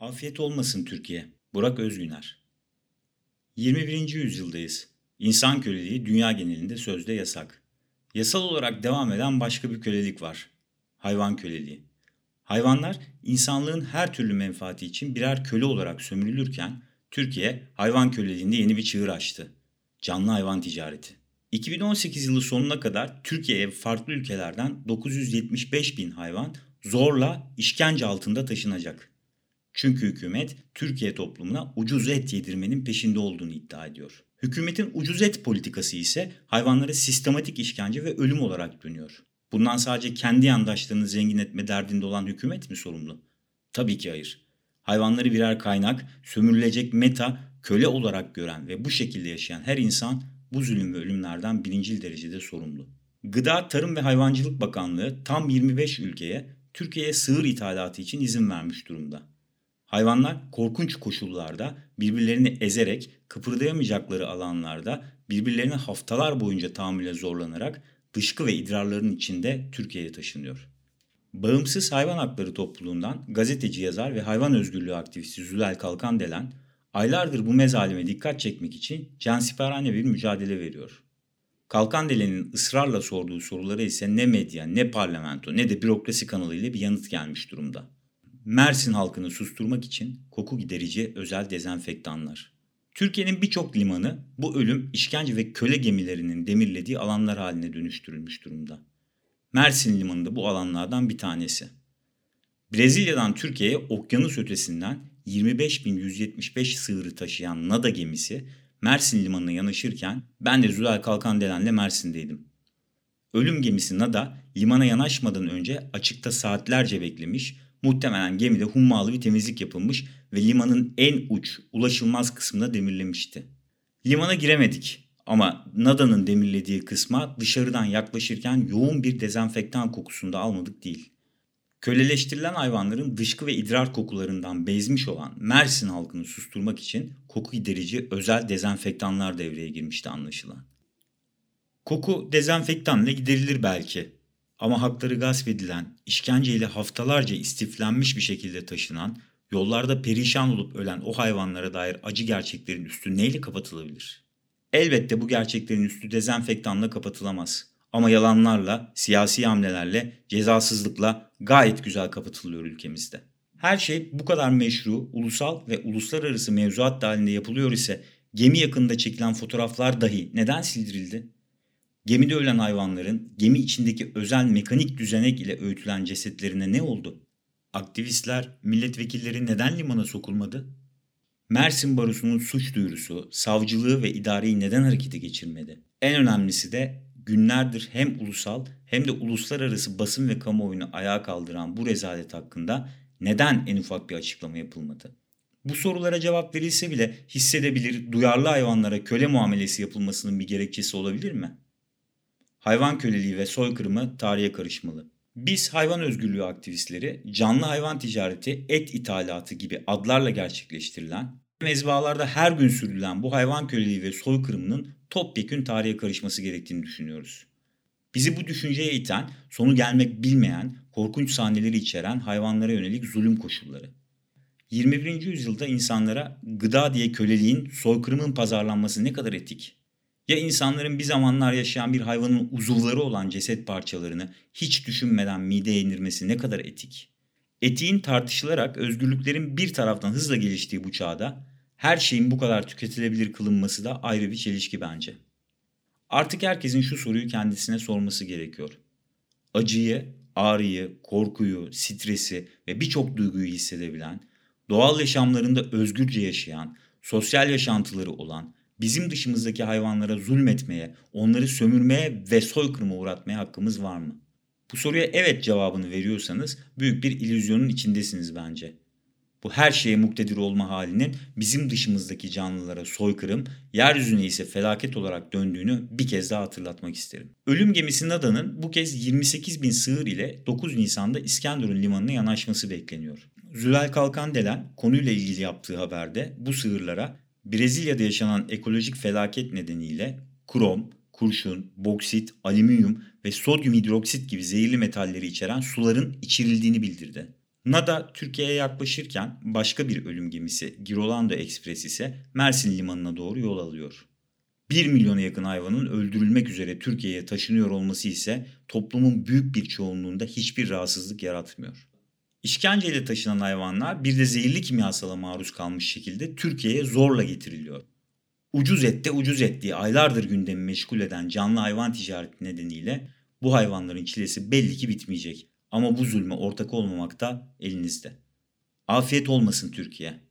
Afiyet olmasın Türkiye. Burak Özgüner 21. yüzyıldayız. İnsan köleliği dünya genelinde sözde yasak. Yasal olarak devam eden başka bir kölelik var. Hayvan köleliği. Hayvanlar insanlığın her türlü menfaati için birer köle olarak sömürülürken Türkiye hayvan köleliğinde yeni bir çığır açtı. Canlı hayvan ticareti. 2018 yılı sonuna kadar Türkiye'ye farklı ülkelerden 975 bin hayvan zorla işkence altında taşınacak. Çünkü hükümet Türkiye toplumuna ucuz et yedirmenin peşinde olduğunu iddia ediyor. Hükümetin ucuz et politikası ise hayvanlara sistematik işkence ve ölüm olarak dönüyor. Bundan sadece kendi yandaşlarını zengin etme derdinde olan hükümet mi sorumlu? Tabii ki hayır. Hayvanları birer kaynak, sömürülecek meta, köle olarak gören ve bu şekilde yaşayan her insan bu zulüm ve ölümlerden birincil derecede sorumlu. Gıda, Tarım ve Hayvancılık Bakanlığı tam 25 ülkeye Türkiye'ye sığır ithalatı için izin vermiş durumda. Hayvanlar korkunç koşullarda birbirlerini ezerek kıpırdayamayacakları alanlarda birbirlerini haftalar boyunca tahammüle zorlanarak dışkı ve idrarların içinde Türkiye'ye taşınıyor. Bağımsız Hayvan Hakları Topluluğundan gazeteci yazar ve hayvan özgürlüğü aktivisti Zülal Kalkan Delen aylardır bu mezalime dikkat çekmek için cansiperane bir mücadele veriyor. Kalkan Delen'in ısrarla sorduğu sorulara ise ne medya, ne parlamento, ne de bürokrasi kanalıyla bir yanıt gelmiş durumda. Mersin halkını susturmak için koku giderici özel dezenfektanlar. Türkiye'nin birçok limanı bu ölüm, işkence ve köle gemilerinin demirlediği alanlar haline dönüştürülmüş durumda. Mersin limanı da bu alanlardan bir tanesi. Brezilya'dan Türkiye'ye okyanus ötesinden 25.175 sığırı taşıyan Nada gemisi Mersin limanına yanaşırken ben de Zülal Kalkan Delen'le Mersin'deydim. Ölüm gemisi Nada limana yanaşmadan önce açıkta saatlerce beklemiş Muhtemelen gemide hummalı bir temizlik yapılmış ve limanın en uç, ulaşılmaz kısmına demirlemişti. Limana giremedik ama Nada'nın demirlediği kısma dışarıdan yaklaşırken yoğun bir dezenfektan kokusunda almadık değil. Köleleştirilen hayvanların dışkı ve idrar kokularından bezmiş olan Mersin halkını susturmak için koku giderici özel dezenfektanlar devreye girmişti anlaşılan. Koku dezenfektanla giderilir belki ama hakları gasp edilen, işkenceyle haftalarca istiflenmiş bir şekilde taşınan, yollarda perişan olup ölen o hayvanlara dair acı gerçeklerin üstü neyle kapatılabilir? Elbette bu gerçeklerin üstü dezenfektanla kapatılamaz. Ama yalanlarla, siyasi hamlelerle, cezasızlıkla gayet güzel kapatılıyor ülkemizde. Her şey bu kadar meşru, ulusal ve uluslararası mevzuat dahilinde yapılıyor ise gemi yakında çekilen fotoğraflar dahi neden sildirildi? Gemide ölen hayvanların gemi içindeki özel mekanik düzenek ile öğütülen cesetlerine ne oldu? Aktivistler, milletvekilleri neden limana sokulmadı? Mersin Barosu'nun suç duyurusu, savcılığı ve idareyi neden harekete geçirmedi? En önemlisi de günlerdir hem ulusal hem de uluslararası basın ve kamuoyunu ayağa kaldıran bu rezalet hakkında neden en ufak bir açıklama yapılmadı? Bu sorulara cevap verilse bile hissedebilir, duyarlı hayvanlara köle muamelesi yapılmasının bir gerekçesi olabilir mi? Hayvan köleliği ve soykırımı tarihe karışmalı. Biz hayvan özgürlüğü aktivistleri canlı hayvan ticareti, et ithalatı gibi adlarla gerçekleştirilen, mezbahalarda her gün sürdürülen bu hayvan köleliği ve soykırımının topyekün tarihe karışması gerektiğini düşünüyoruz. Bizi bu düşünceye iten, sonu gelmek bilmeyen, korkunç sahneleri içeren hayvanlara yönelik zulüm koşulları. 21. yüzyılda insanlara gıda diye köleliğin, soykırımın pazarlanması ne kadar etik? Ya insanların bir zamanlar yaşayan bir hayvanın uzuvları olan ceset parçalarını hiç düşünmeden mideye indirmesi ne kadar etik? Etiğin tartışılarak özgürlüklerin bir taraftan hızla geliştiği bu çağda her şeyin bu kadar tüketilebilir kılınması da ayrı bir çelişki bence. Artık herkesin şu soruyu kendisine sorması gerekiyor. Acıyı, ağrıyı, korkuyu, stresi ve birçok duyguyu hissedebilen, doğal yaşamlarında özgürce yaşayan, sosyal yaşantıları olan, bizim dışımızdaki hayvanlara zulmetmeye, onları sömürmeye ve soykırıma uğratmaya hakkımız var mı? Bu soruya evet cevabını veriyorsanız büyük bir illüzyonun içindesiniz bence. Bu her şeye muktedir olma halinin bizim dışımızdaki canlılara soykırım, yeryüzüne ise felaket olarak döndüğünü bir kez daha hatırlatmak isterim. Ölüm gemisi Nada'nın bu kez 28 bin sığır ile 9 Nisan'da İskenderun limanına yanaşması bekleniyor. Zülal Kalkan Delen konuyla ilgili yaptığı haberde bu sığırlara Brezilya'da yaşanan ekolojik felaket nedeniyle krom, kurşun, boksit, alüminyum ve sodyum hidroksit gibi zehirli metalleri içeren suların içirildiğini bildirdi. Nada Türkiye'ye yaklaşırken başka bir ölüm gemisi Girolando Express ise Mersin limanına doğru yol alıyor. 1 milyona yakın hayvanın öldürülmek üzere Türkiye'ye taşınıyor olması ise toplumun büyük bir çoğunluğunda hiçbir rahatsızlık yaratmıyor. İşkenceyle taşınan hayvanlar bir de zehirli kimyasala maruz kalmış şekilde Türkiye'ye zorla getiriliyor. Ucuz ette ucuz et diye aylardır gündemi meşgul eden canlı hayvan ticareti nedeniyle bu hayvanların çilesi belli ki bitmeyecek. Ama bu zulme ortak olmamak da elinizde. Afiyet olmasın Türkiye.